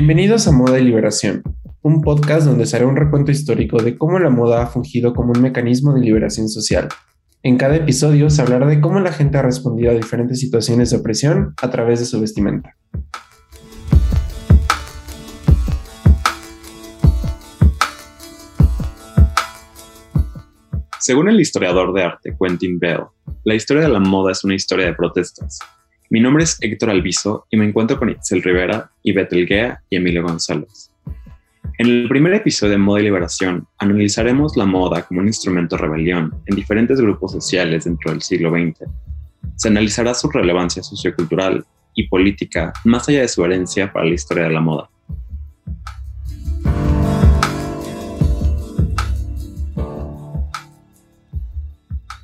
Bienvenidos a Moda y Liberación, un podcast donde se hará un recuento histórico de cómo la moda ha fungido como un mecanismo de liberación social. En cada episodio se hablará de cómo la gente ha respondido a diferentes situaciones de opresión a través de su vestimenta. Según el historiador de arte Quentin Bell, la historia de la moda es una historia de protestas. Mi nombre es Héctor Alviso y me encuentro con Itzel Rivera, Ivette Elguea y Emilio González. En el primer episodio de Moda y Liberación, analizaremos la moda como un instrumento de rebelión en diferentes grupos sociales dentro del siglo XX. Se analizará su relevancia sociocultural y política más allá de su herencia para la historia de la moda.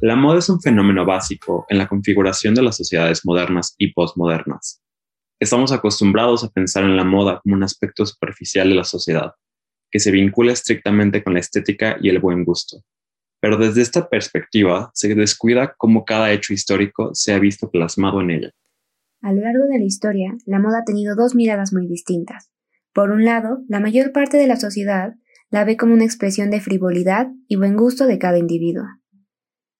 La moda es un fenómeno básico en la configuración de las sociedades modernas y postmodernas. Estamos acostumbrados a pensar en la moda como un aspecto superficial de la sociedad, que se vincula estrictamente con la estética y el buen gusto. Pero desde esta perspectiva se descuida cómo cada hecho histórico se ha visto plasmado en ella. A lo largo de la historia, la moda ha tenido dos miradas muy distintas. Por un lado, la mayor parte de la sociedad la ve como una expresión de frivolidad y buen gusto de cada individuo.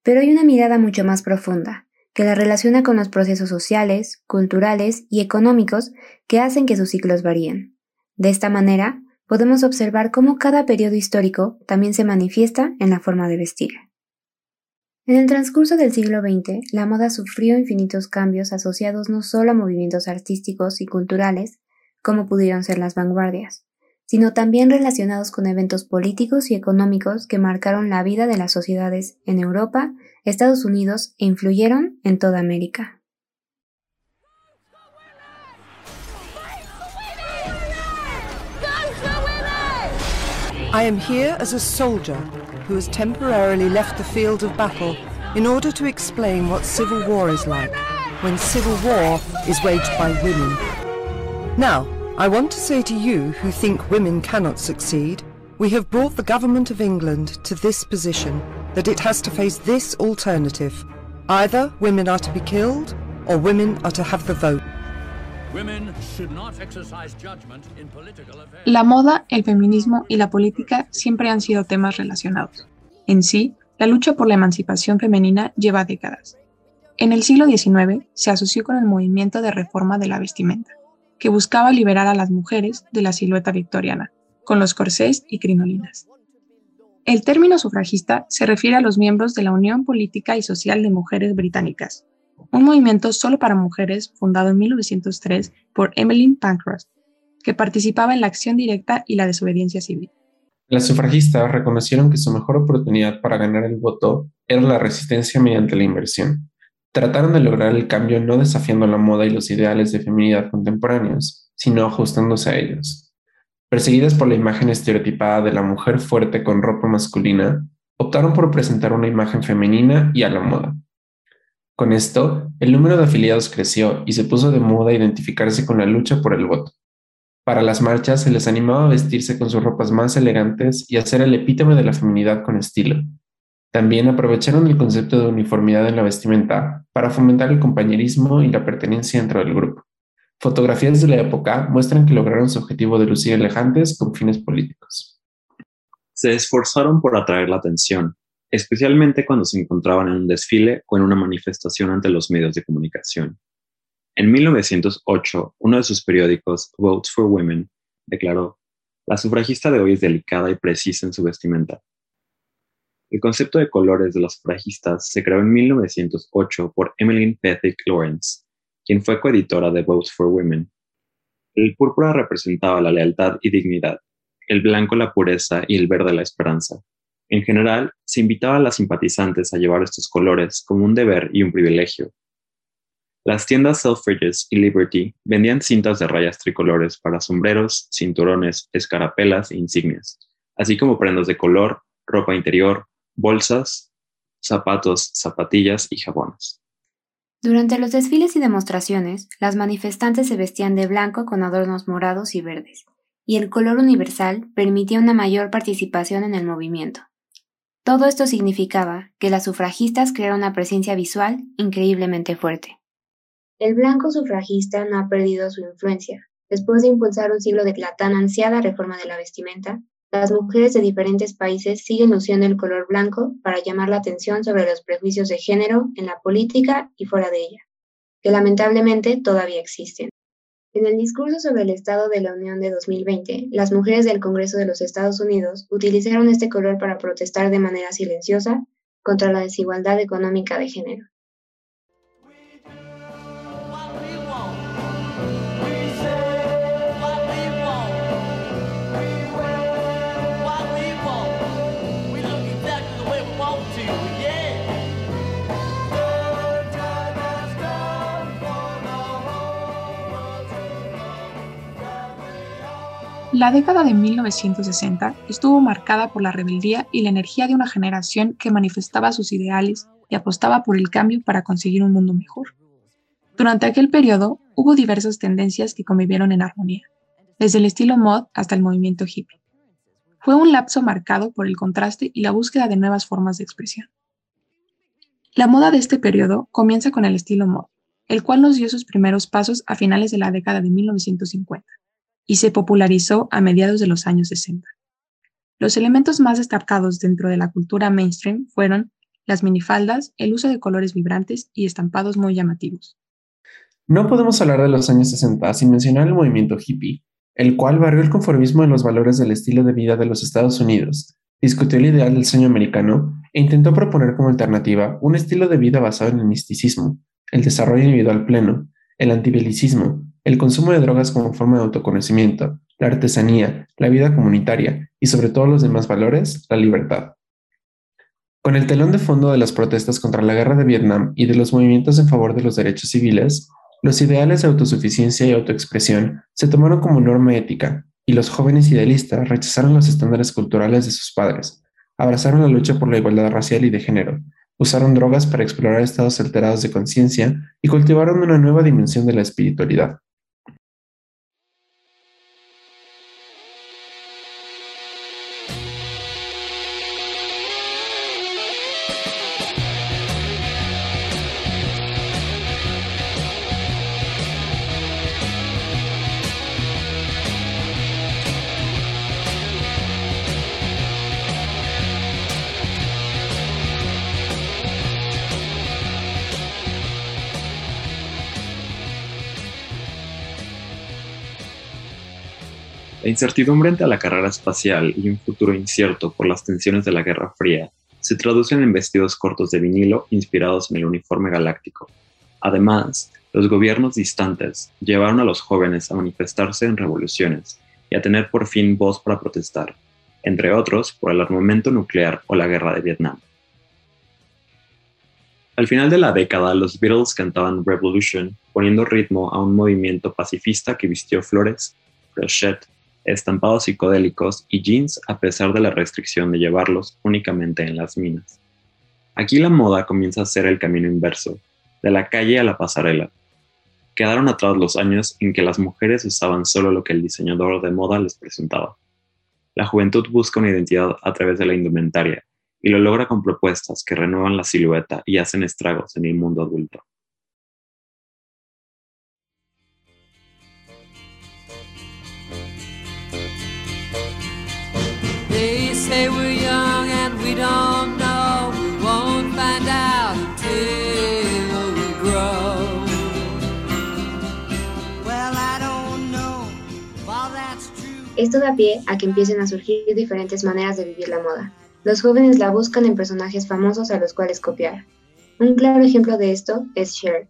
Pero hay una mirada mucho más profunda, que la relaciona con los procesos sociales, culturales y económicos que hacen que sus ciclos varíen. De esta manera, podemos observar cómo cada periodo histórico también se manifiesta en la forma de vestir. En el transcurso del siglo XX, la moda sufrió infinitos cambios asociados no solo a movimientos artísticos y culturales, como pudieron ser las vanguardias, sino también relacionados con eventos políticos y económicos que marcaron la vida de las sociedades en Europa, Estados Unidos e influyeron en toda América. I am here as a soldier who has temporarily left the field of battle in order to explain what civil war is like when civil war is waged by women. Now, I want to say to you who think women cannot succeed, we have brought the Government of England to this position, that it has to face this alternative. Either women are to be killed, or women are to have the vote. La moda, el feminismo y la política siempre han sido temas relacionados. En sí, la lucha por la emancipación femenina lleva décadas. En el siglo XIX se asoció con el movimiento de reforma de la vestimenta que buscaba liberar a las mujeres de la silueta victoriana, con los corsés y crinolinas. El término sufragista se refiere a los miembros de la Unión Política y Social de Mujeres Británicas, un movimiento solo para mujeres fundado en 1903 por Emmeline Pankhurst, que participaba en la acción directa y la desobediencia civil. Las sufragistas reconocieron que su mejor oportunidad para ganar el voto era la resistencia mediante la inversión. Trataron de lograr el cambio no desafiando la moda y los ideales de feminidad contemporáneos, sino ajustándose a ellos. Perseguidas por la imagen estereotipada de la mujer fuerte con ropa masculina, optaron por presentar una imagen femenina y a la moda. Con esto, el número de afiliados creció y se puso de moda identificarse con la lucha por el voto. Para las marchas se les animaba a vestirse con sus ropas más elegantes y hacer el epítome de la feminidad con estilo, también aprovecharon el concepto de uniformidad en la vestimenta para fomentar el compañerismo y la pertenencia dentro del grupo. Fotografías de la época muestran que lograron su objetivo de lucir elegantes con fines políticos. Se esforzaron por atraer la atención, especialmente cuando se encontraban en un desfile o en una manifestación ante los medios de comunicación. En 1908, uno de sus periódicos, Votes for Women, declaró, La sufragista de hoy es delicada y precisa en su vestimenta el concepto de colores de los sufragistas se creó en 1908 por Emmeline Pethick Lawrence, quien fue coeditora de Votes for Women. El púrpura representaba la lealtad y dignidad, el blanco la pureza y el verde la esperanza. En general, se invitaba a las simpatizantes a llevar estos colores como un deber y un privilegio. Las tiendas Selfridges y Liberty vendían cintas de rayas tricolores para sombreros, cinturones, escarapelas e insignias, así como prendas de color, ropa interior, bolsas, zapatos, zapatillas y jabones. Durante los desfiles y demostraciones, las manifestantes se vestían de blanco con adornos morados y verdes, y el color universal permitía una mayor participación en el movimiento. Todo esto significaba que las sufragistas crearon una presencia visual increíblemente fuerte. El blanco sufragista no ha perdido su influencia, Después de impulsar un siglo de la tan ansiada reforma de la vestimenta, las mujeres de diferentes países siguen luciendo el color blanco para llamar la atención sobre los prejuicios de género en la política y fuera de ella, que lamentablemente todavía existen. En el discurso sobre el Estado de la Unión de 2020, las mujeres del Congreso de los Estados Unidos utilizaron este color para protestar de manera silenciosa contra la desigualdad económica de género. La década de 1960 estuvo marcada por la rebeldía y la energía de una generación que manifestaba sus ideales y apostaba por el cambio para conseguir un mundo mejor. Durante aquel periodo hubo diversas tendencias que convivieron en armonía, desde el estilo mod hasta el movimiento hippie. Fue un lapso marcado por el contraste y la búsqueda de nuevas formas de expresión. La moda de este periodo comienza con el estilo mod, el cual nos dio sus primeros pasos a finales de la década de 1950 y se popularizó a mediados de los años 60. Los elementos más destacados dentro de la cultura mainstream fueron las minifaldas, el uso de colores vibrantes y estampados muy llamativos. No podemos hablar de los años 60 sin mencionar el movimiento hippie, el cual barrió el conformismo en los valores del estilo de vida de los Estados Unidos, discutió el ideal del sueño americano e intentó proponer como alternativa un estilo de vida basado en el misticismo, el desarrollo individual pleno, el antibelicismo, el consumo de drogas como forma de autoconocimiento, la artesanía, la vida comunitaria y sobre todo los demás valores, la libertad. Con el telón de fondo de las protestas contra la guerra de Vietnam y de los movimientos en favor de los derechos civiles, los ideales de autosuficiencia y autoexpresión se tomaron como norma ética, y los jóvenes idealistas rechazaron los estándares culturales de sus padres, abrazaron la lucha por la igualdad racial y de género, usaron drogas para explorar estados alterados de conciencia y cultivaron una nueva dimensión de la espiritualidad. La incertidumbre ante la carrera espacial y un futuro incierto por las tensiones de la Guerra Fría se traducen en vestidos cortos de vinilo inspirados en el uniforme galáctico. Además, los gobiernos distantes llevaron a los jóvenes a manifestarse en revoluciones y a tener por fin voz para protestar, entre otros por el armamento nuclear o la guerra de Vietnam. Al final de la década, los Beatles cantaban Revolution, poniendo ritmo a un movimiento pacifista que vistió flores, crochet estampados psicodélicos y jeans a pesar de la restricción de llevarlos únicamente en las minas. Aquí la moda comienza a ser el camino inverso, de la calle a la pasarela. Quedaron atrás los años en que las mujeres usaban solo lo que el diseñador de moda les presentaba. La juventud busca una identidad a través de la indumentaria y lo logra con propuestas que renuevan la silueta y hacen estragos en el mundo adulto. Esto da pie a que empiecen a surgir diferentes maneras de vivir la moda. Los jóvenes la buscan en personajes famosos a los cuales copiar. Un claro ejemplo de esto es Cher,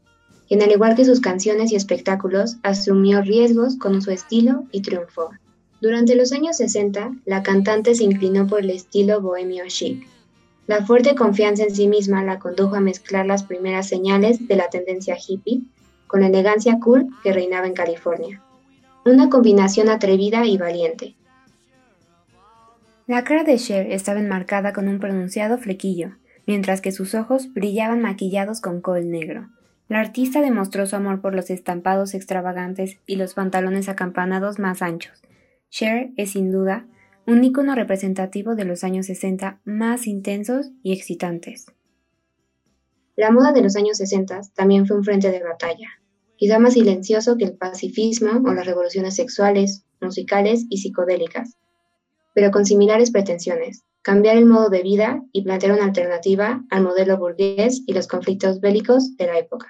quien al igual que sus canciones y espectáculos, asumió riesgos con su estilo y triunfó. Durante los años 60, la cantante se inclinó por el estilo bohemio chic. La fuerte confianza en sí misma la condujo a mezclar las primeras señales de la tendencia hippie con la elegancia cool que reinaba en California una combinación atrevida y valiente. La cara de Cher estaba enmarcada con un pronunciado flequillo, mientras que sus ojos brillaban maquillados con col negro. La artista demostró su amor por los estampados extravagantes y los pantalones acampanados más anchos. Cher es sin duda un icono representativo de los años 60 más intensos y excitantes. La moda de los años 60 también fue un frente de batalla, quizá más silencioso que el pacifismo o las revoluciones sexuales, musicales y psicodélicas, pero con similares pretensiones, cambiar el modo de vida y plantear una alternativa al modelo burgués y los conflictos bélicos de la época.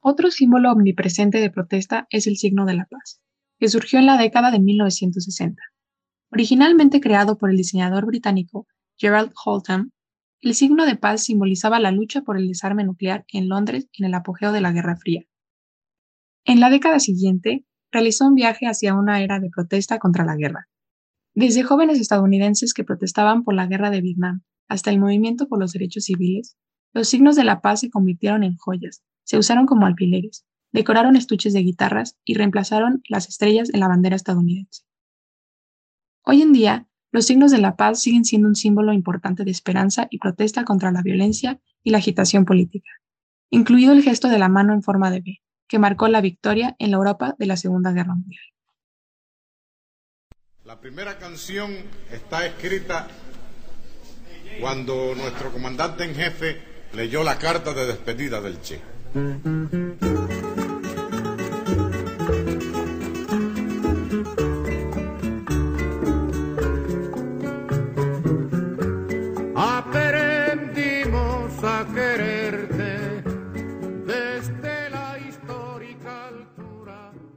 Otro símbolo omnipresente de protesta es el signo de la paz, que surgió en la década de 1960. Originalmente creado por el diseñador británico Gerald Holtham, el signo de paz simbolizaba la lucha por el desarme nuclear en Londres en el apogeo de la Guerra Fría. En la década siguiente, realizó un viaje hacia una era de protesta contra la guerra. Desde jóvenes estadounidenses que protestaban por la guerra de Vietnam hasta el movimiento por los derechos civiles, los signos de la paz se convirtieron en joyas, se usaron como alfileres, decoraron estuches de guitarras y reemplazaron las estrellas en la bandera estadounidense. Hoy en día, los signos de la paz siguen siendo un símbolo importante de esperanza y protesta contra la violencia y la agitación política, incluido el gesto de la mano en forma de B, que marcó la victoria en la Europa de la Segunda Guerra Mundial. La primera canción está escrita cuando nuestro comandante en jefe leyó la carta de despedida del Che.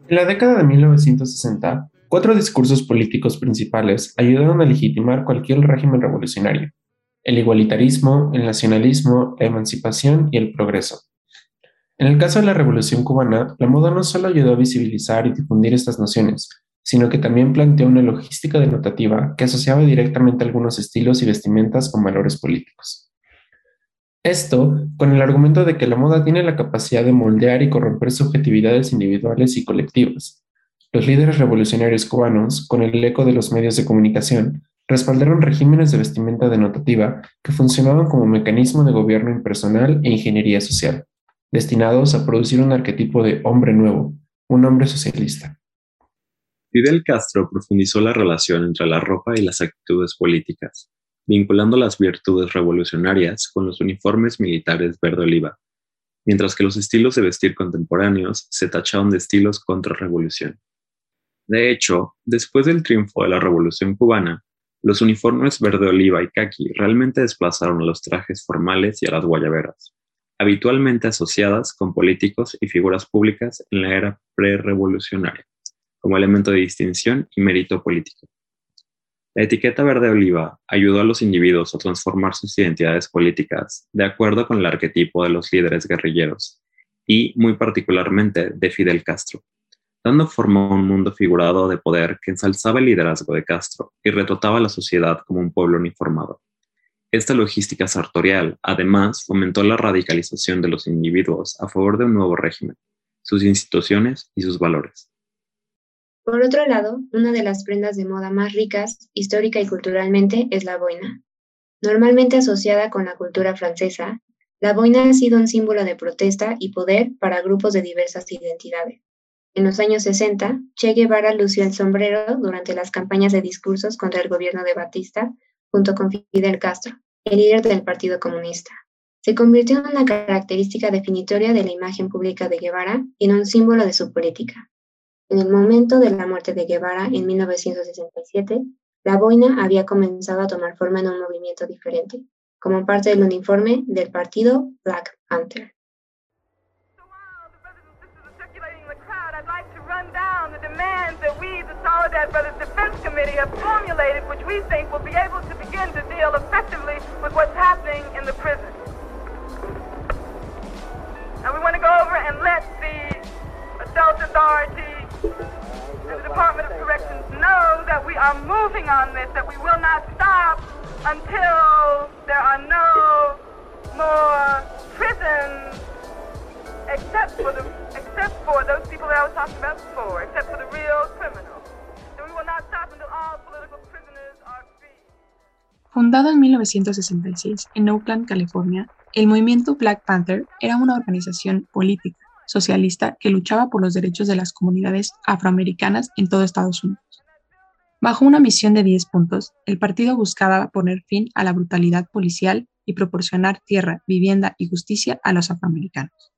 En la década de 1960, cuatro discursos políticos principales ayudaron a legitimar cualquier régimen revolucionario. El igualitarismo, el nacionalismo, la emancipación y el progreso. En el caso de la Revolución cubana, la moda no solo ayudó a visibilizar y difundir estas nociones, sino que también planteó una logística denotativa que asociaba directamente algunos estilos y vestimentas con valores políticos. Esto con el argumento de que la moda tiene la capacidad de moldear y corromper subjetividades individuales y colectivas. Los líderes revolucionarios cubanos, con el eco de los medios de comunicación, respaldaron regímenes de vestimenta denotativa que funcionaban como mecanismo de gobierno impersonal e ingeniería social, destinados a producir un arquetipo de hombre nuevo, un hombre socialista. Fidel Castro profundizó la relación entre la ropa y las actitudes políticas, vinculando las virtudes revolucionarias con los uniformes militares verde oliva, mientras que los estilos de vestir contemporáneos se tacharon de estilos contra revolución. De hecho, después del triunfo de la Revolución cubana, los uniformes verde oliva y kaki realmente desplazaron a los trajes formales y a las guayaberas, habitualmente asociadas con políticos y figuras públicas en la era prerevolucionaria, como elemento de distinción y mérito político. La etiqueta verde oliva ayudó a los individuos a transformar sus identidades políticas de acuerdo con el arquetipo de los líderes guerrilleros y, muy particularmente, de Fidel Castro, dando forma a un mundo figurado de poder que ensalzaba el liderazgo de Castro y retrataba a la sociedad como un pueblo uniformado. Esta logística sartorial, además, fomentó la radicalización de los individuos a favor de un nuevo régimen, sus instituciones y sus valores. Por otro lado, una de las prendas de moda más ricas, histórica y culturalmente, es la boina. Normalmente asociada con la cultura francesa, la boina ha sido un símbolo de protesta y poder para grupos de diversas identidades. En los años 60, Che Guevara lució el sombrero durante las campañas de discursos contra el gobierno de Batista, junto con Fidel Castro, el líder del Partido Comunista. Se convirtió en una característica definitoria de la imagen pública de Guevara y en un símbolo de su política. En el momento de la muerte de Guevara en 1967, la boina había comenzado a tomar forma en un movimiento diferente, como parte del uniforme del partido Black Panther. we, want to go over and let the adult authority and the Department of Corrections know that we are moving on this, that we will not stop until there are no more prisons except for the except for those people that I was talking about before, except for the real criminals. And we will not stop until all political prisoners are free. Fundado en 1966 en Oakland, California, el movimiento Black Panther era una organización política socialista que luchaba por los derechos de las comunidades afroamericanas en todo Estados Unidos. Bajo una misión de 10 puntos, el partido buscaba poner fin a la brutalidad policial y proporcionar tierra, vivienda y justicia a los afroamericanos.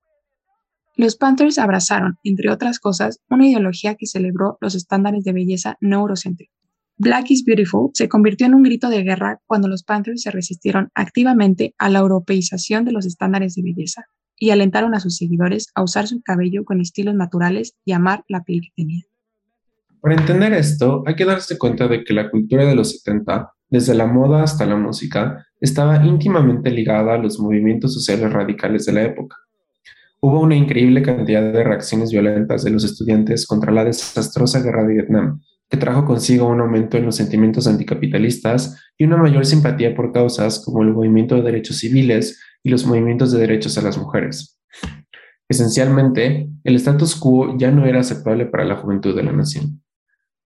Los Panthers abrazaron, entre otras cosas, una ideología que celebró los estándares de belleza no eurocéntricos. Black is Beautiful se convirtió en un grito de guerra cuando los Panthers se resistieron activamente a la europeización de los estándares de belleza y alentaron a sus seguidores a usar su cabello con estilos naturales y amar la piel que tenían. Para entender esto, hay que darse cuenta de que la cultura de los 70, desde la moda hasta la música, estaba íntimamente ligada a los movimientos sociales radicales de la época. Hubo una increíble cantidad de reacciones violentas de los estudiantes contra la desastrosa guerra de Vietnam, que trajo consigo un aumento en los sentimientos anticapitalistas y una mayor simpatía por causas como el movimiento de derechos civiles y los movimientos de derechos a las mujeres. Esencialmente, el status quo ya no era aceptable para la juventud de la nación.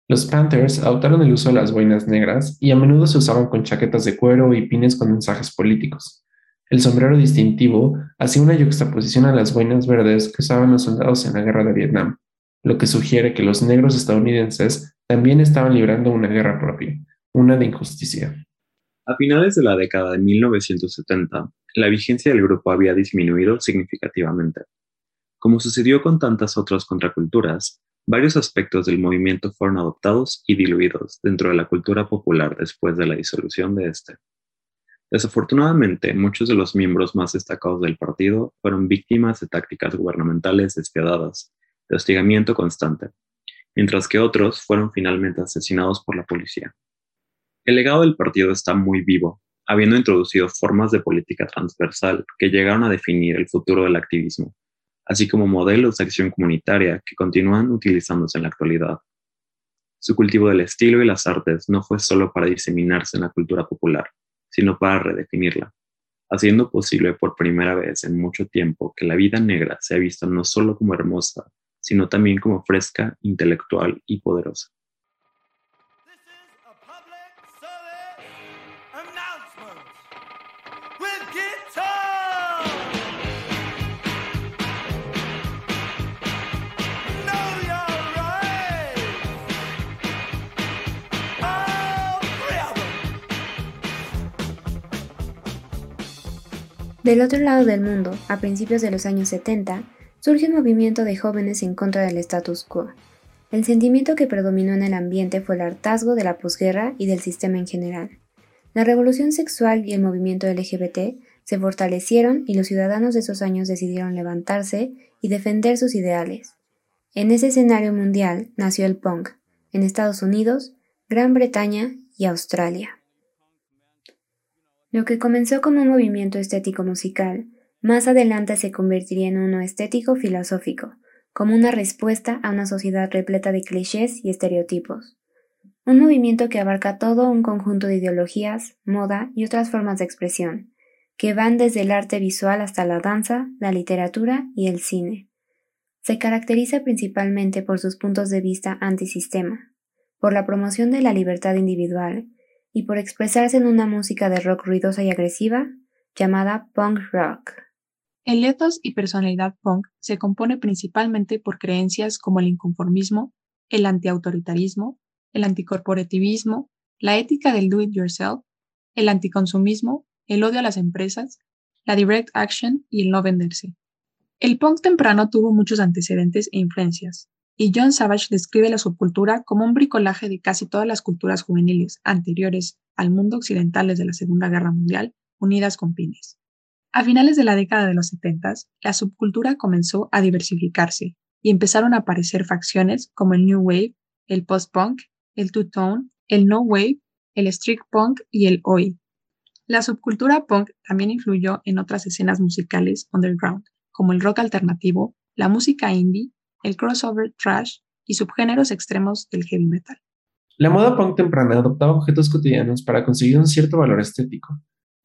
Los Panthers adoptaron el uso de las boinas negras y a menudo se usaban con chaquetas de cuero y pines con mensajes políticos. El sombrero distintivo hacía una yuxtaposición a las boinas verdes que usaban los soldados en la guerra de Vietnam, lo que sugiere que los negros estadounidenses también estaban librando una guerra propia, una de injusticia. A finales de la década de 1970, la vigencia del grupo había disminuido significativamente. Como sucedió con tantas otras contraculturas, Varios aspectos del movimiento fueron adoptados y diluidos dentro de la cultura popular después de la disolución de este. Desafortunadamente, muchos de los miembros más destacados del partido fueron víctimas de tácticas gubernamentales despiadadas, de hostigamiento constante, mientras que otros fueron finalmente asesinados por la policía. El legado del partido está muy vivo, habiendo introducido formas de política transversal que llegaron a definir el futuro del activismo, así como modelos de acción comunitaria que continúan utilizándose en la actualidad. Su cultivo del estilo y las artes no fue solo para diseminarse en la cultura popular, sino para redefinirla, haciendo posible por primera vez en mucho tiempo que la vida negra sea vista no solo como hermosa, sino también como fresca, intelectual y poderosa. Del otro lado del mundo, a principios de los años 70, surge un movimiento de jóvenes en contra del status quo. El sentimiento que predominó en el ambiente fue el hartazgo de la posguerra y del sistema en general. La revolución sexual y el movimiento LGBT se fortalecieron y los ciudadanos de esos años decidieron levantarse y defender sus ideales. En ese escenario mundial nació el punk, en Estados Unidos, Gran Bretaña y Australia. Lo que comenzó como un movimiento estético musical, más adelante se convertiría en uno estético filosófico, como una respuesta a una sociedad repleta de clichés y estereotipos. Un movimiento que abarca todo un conjunto de ideologías, moda y otras formas de expresión, que van desde el arte visual hasta la danza, la literatura y el cine. Se caracteriza principalmente por sus puntos de vista antisistema, por la promoción de la libertad individual y por expresarse en una música de rock ruidosa y agresiva llamada punk rock. El ethos y personalidad punk se compone principalmente por creencias como el inconformismo, el antiautoritarismo, el anticorporativismo, la ética del do it yourself, el anticonsumismo, el odio a las empresas, la direct action y el no venderse. El punk temprano tuvo muchos antecedentes e influencias, y John Savage describe la subcultura como un bricolaje de casi todas las culturas juveniles anteriores al mundo occidental desde la Segunda Guerra Mundial, unidas con pines. A finales de la década de los 70, la subcultura comenzó a diversificarse y empezaron a aparecer facciones como el New Wave, el Post-Punk, el Two-Tone, el No Wave, el Street Punk y el Oi. La subcultura punk también influyó en otras escenas musicales underground, como el rock alternativo, la música indie el crossover trash y subgéneros extremos del heavy metal. La moda punk temprana adoptaba objetos cotidianos para conseguir un cierto valor estético.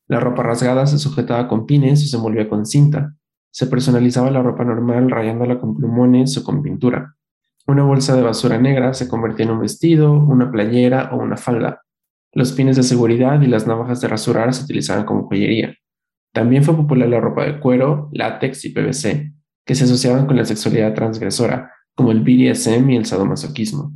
La ropa rasgada se sujetaba con pines o se envolvía con cinta. Se personalizaba la ropa normal rayándola con plumones o con pintura. Una bolsa de basura negra se convertía en un vestido, una playera o una falda. Los pines de seguridad y las navajas de rasurar se utilizaban como joyería. También fue popular la ropa de cuero, látex y PVC, que se asociaban con la sexualidad transgresora, como el BDSM y el sadomasoquismo.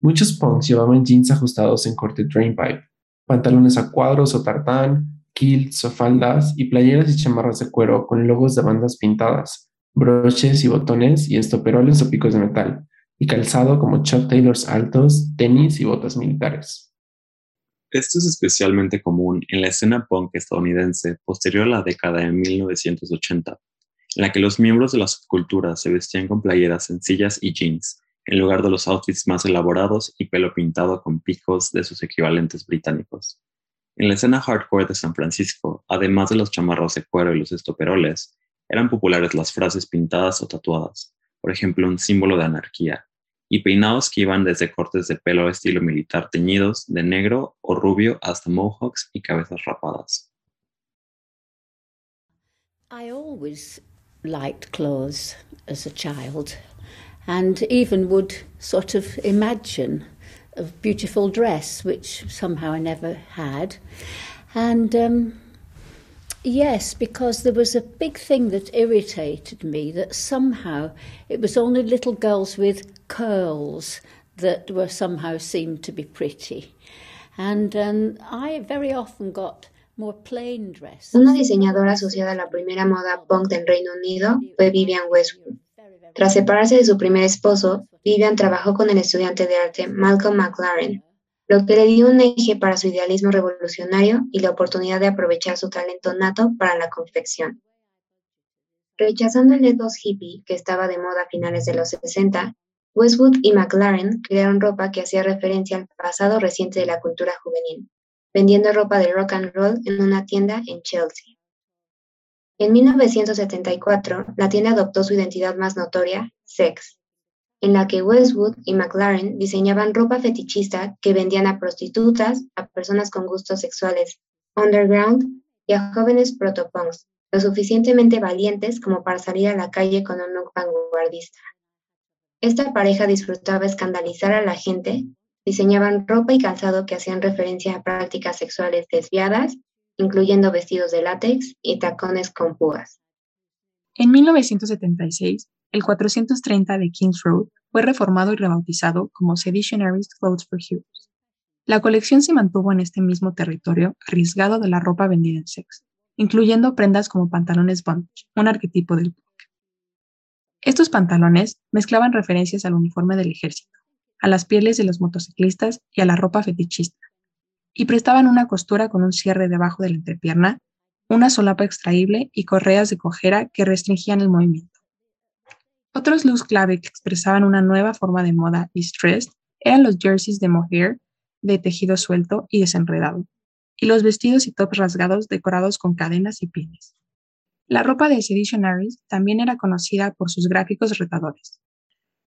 Muchos punks llevaban jeans ajustados en corte drainpipe, pantalones a cuadros o tartán, kilts o faldas y playeras y chamarras de cuero con logos de bandas pintadas, broches y botones y estoperoles o picos de metal, y calzado como Chuck Taylors altos, tenis y botas militares. Esto es especialmente común en la escena punk estadounidense posterior a la década de 1980, en la que los miembros de la subcultura se vestían con playeras sencillas y jeans, en lugar de los outfits más elaborados y pelo pintado con picos de sus equivalentes británicos. En la escena hardcore de San Francisco, además de los chamarros de cuero y los estoperoles, eran populares las frases pintadas o tatuadas, por ejemplo, un símbolo de anarquía, y peinados que iban desde cortes de pelo estilo militar teñidos de negro o rubio hasta mohawks y cabezas rapadas. I always liked clothes as a child and even would sort of imagine a beautiful dress, which somehow I never had. And um, yes, because there was a big thing that irritated me that somehow it was only little girls with curls that were somehow seemed to be pretty. And um, I very often got more plain dress. Una diseñadora asociada a la primera moda punk del Reino Unido fue Vivian Westwood. Tras separarse de su primer esposo, Vivian trabajó con el estudiante de arte Malcolm McLaren, lo que le dio un eje para su idealismo revolucionario y la oportunidad de aprovechar su talento nato para la confección. Rechazando el ethos hippie que estaba de moda a finales de los 60, Westwood y McLaren crearon ropa que hacía referencia al pasado reciente de la cultura juvenil, vendiendo ropa de rock and roll en una tienda en Chelsea. En 1974, la tienda adoptó su identidad más notoria, Sex, en la que Westwood y McLaren diseñaban ropa fetichista que vendían a prostitutas, a personas con gustos sexuales underground y a jóvenes protopunks, lo suficientemente valientes como para salir a la calle con un look vanguardista. Esta pareja disfrutaba escandalizar a la gente, diseñaban ropa y calzado que hacían referencia a prácticas sexuales desviadas incluyendo vestidos de látex y tacones con púas. En 1976, el 430 de Kings Road fue reformado y rebautizado como Seditionaries Clothes for Heroes. La colección se mantuvo en este mismo territorio arriesgado de la ropa vendida en sex, incluyendo prendas como pantalones bunch, un arquetipo del. Estos pantalones mezclaban referencias al uniforme del ejército, a las pieles de los motociclistas y a la ropa fetichista, y prestaban una costura con un cierre debajo de la entrepierna, una solapa extraíble y correas de cojera que restringían el movimiento. Otros looks clave que expresaban una nueva forma de moda y stress eran los jerseys de mohair de tejido suelto y desenredado, y los vestidos y tops rasgados decorados con cadenas y pines. La ropa de Seditionaries también era conocida por sus gráficos retadores.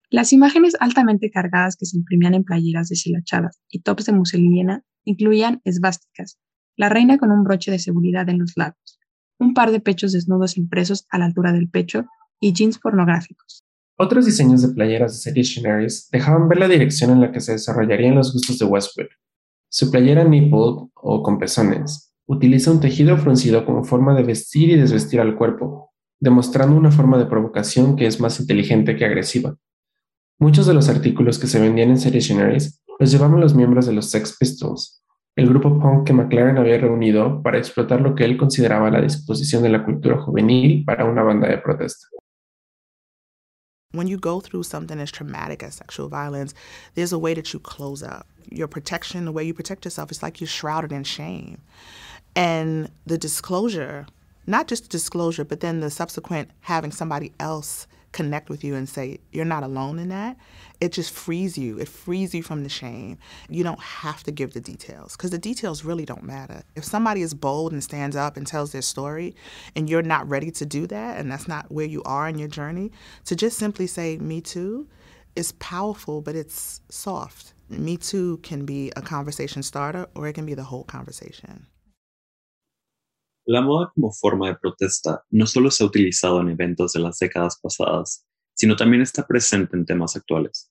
Las imágenes altamente cargadas que se imprimían en playeras deshilachadas y tops de muselina incluían esvásticas, la reina con un broche de seguridad en los lados, un par de pechos desnudos impresos a la altura del pecho y jeans pornográficos. Otros diseños de playeras de Seditionaries dejaban ver la dirección en la que se desarrollarían los gustos de Westwood. Su playera nipple o con pezones utiliza un tejido fruncido como forma de vestir y desvestir al cuerpo, demostrando una forma de provocación que es más inteligente que agresiva. Muchos de los artículos que se vendían en Seditionaries los llevaban los miembros de los Sex Pistols, el grupo punk que McLaren había reunido para explotar lo que él consideraba la disposición de la cultura juvenil para una banda de protesta. When you go through something as traumatic as sexual violence, there's a way that you close up. Your protection, the way you protect yourself, it's like you're shrouded in shame. And the disclosure, not just the disclosure, but then the subsequent having somebody else connect with you and say, you're not alone in that, it just frees you. It frees you from the shame. You don't have to give the details because the details really don't matter. If somebody is bold and stands up and tells their story and you're not ready to do that and that's not where you are in your journey, to just simply say, Me too, is powerful, but it's soft. Me too can be a conversation starter or it can be the whole conversation. La moda como forma de protesta no solo se ha utilizado en eventos de las décadas pasadas, sino también está presente en temas actuales.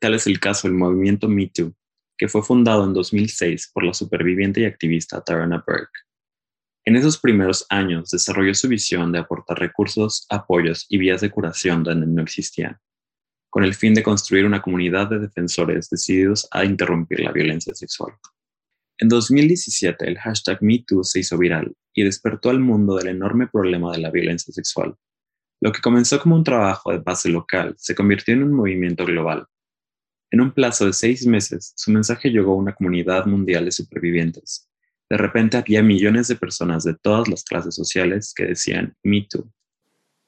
Tal es el caso del movimiento Me Too, que fue fundado en 2006 por la superviviente y activista Tarana Burke. En esos primeros años desarrolló su visión de aportar recursos, apoyos y vías de curación donde no existían, con el fin de construir una comunidad de defensores decididos a interrumpir la violencia sexual. En 2017, el hashtag MeToo se hizo viral y despertó al mundo del enorme problema de la violencia sexual. Lo que comenzó como un trabajo de base local se convirtió en un movimiento global. En un plazo de seis meses, su mensaje llegó a una comunidad mundial de supervivientes. De repente había millones de personas de todas las clases sociales que decían Me Too.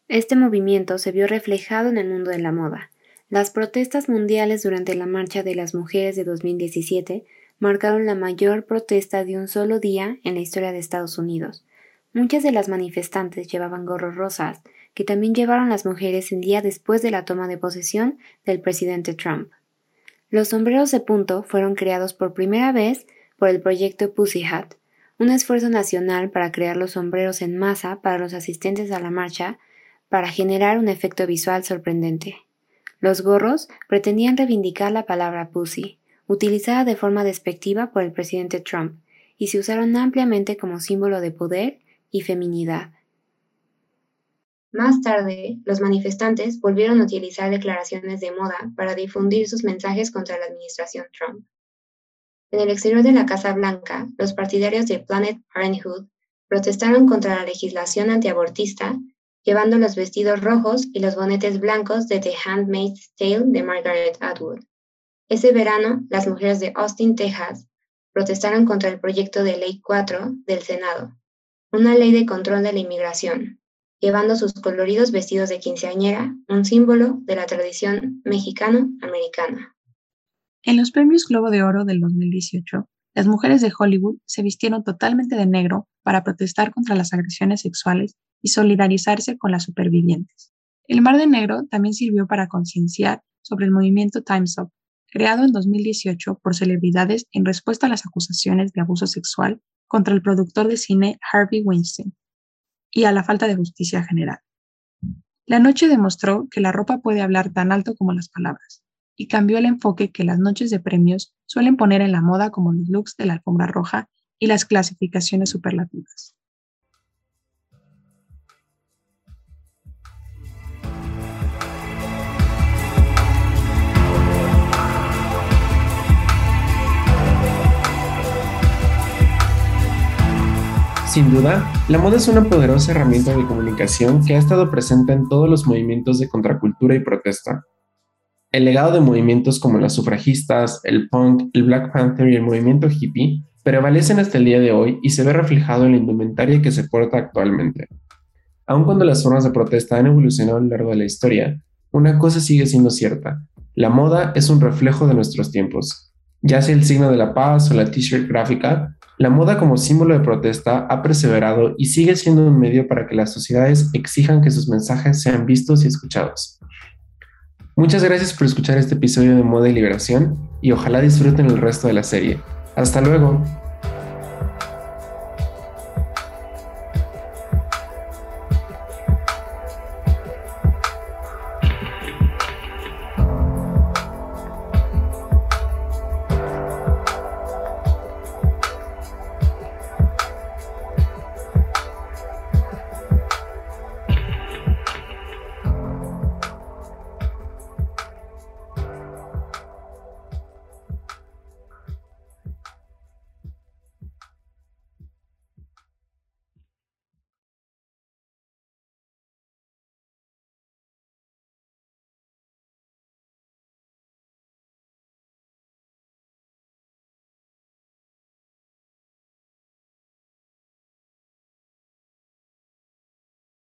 Este movimiento se vio reflejado en el mundo de la moda. Las protestas mundiales durante la Marcha de las Mujeres de 2017 marcaron la mayor protesta de un solo día en la historia de Estados Unidos. Muchas de las manifestantes llevaban gorros rosas, que también llevaron las mujeres el día después de la toma de posesión del presidente Trump. Los sombreros de punto fueron creados por primera vez por el proyecto Pussy Hat, un esfuerzo nacional para crear los sombreros en masa para los asistentes a la marcha para generar un efecto visual sorprendente. Los gorros pretendían reivindicar la palabra pussy, utilizada de forma despectiva por el presidente Trump, y se usaron ampliamente como símbolo de poder y feminidad. Más tarde, los manifestantes volvieron a utilizar declaraciones de moda para difundir sus mensajes contra la administración Trump. En el exterior de la Casa Blanca, los partidarios de Planet Parenthood protestaron contra la legislación antiabortista, llevando los vestidos rojos y los bonetes blancos de The Handmaid's Tale de Margaret Atwood. Ese verano, las mujeres de Austin, Texas, protestaron contra el proyecto de Ley 4 del Senado, una ley de control de la inmigración, llevando sus coloridos vestidos de quinceañera, un símbolo de la tradición mexicano-americana. En los premios Globo de Oro del 2018, las mujeres de Hollywood se vistieron totalmente de negro para protestar contra las agresiones sexuales y solidarizarse con las supervivientes. El Mar de Negro también sirvió para concienciar sobre el movimiento Time's Up, creado en 2018 por celebridades en respuesta a las acusaciones de abuso sexual contra el productor de cine Harvey Weinstein y a la falta de justicia general. La noche demostró que la ropa puede hablar tan alto como las palabras, y cambió el enfoque que las noches de premios suelen poner en la moda como los looks de la alfombra roja y las clasificaciones superlativas. Sin duda, la moda es una poderosa herramienta de comunicación que ha estado presente en todos los movimientos de contracultura y protesta. El legado de movimientos como las sufragistas, el punk, el Black Panther y el movimiento hippie prevalecen hasta el día de hoy y se ve reflejado en la indumentaria que se porta actualmente. Aun cuando las formas de protesta han evolucionado a lo largo de la historia, una cosa sigue siendo cierta, la moda es un reflejo de nuestros tiempos. Ya sea el signo de la paz o la t-shirt gráfica, la moda como símbolo de protesta ha perseverado y sigue siendo un medio para que las sociedades exijan que sus mensajes sean vistos y escuchados. Muchas gracias por escuchar este episodio de Moda y Liberación y ojalá disfruten el resto de la serie. Hasta luego.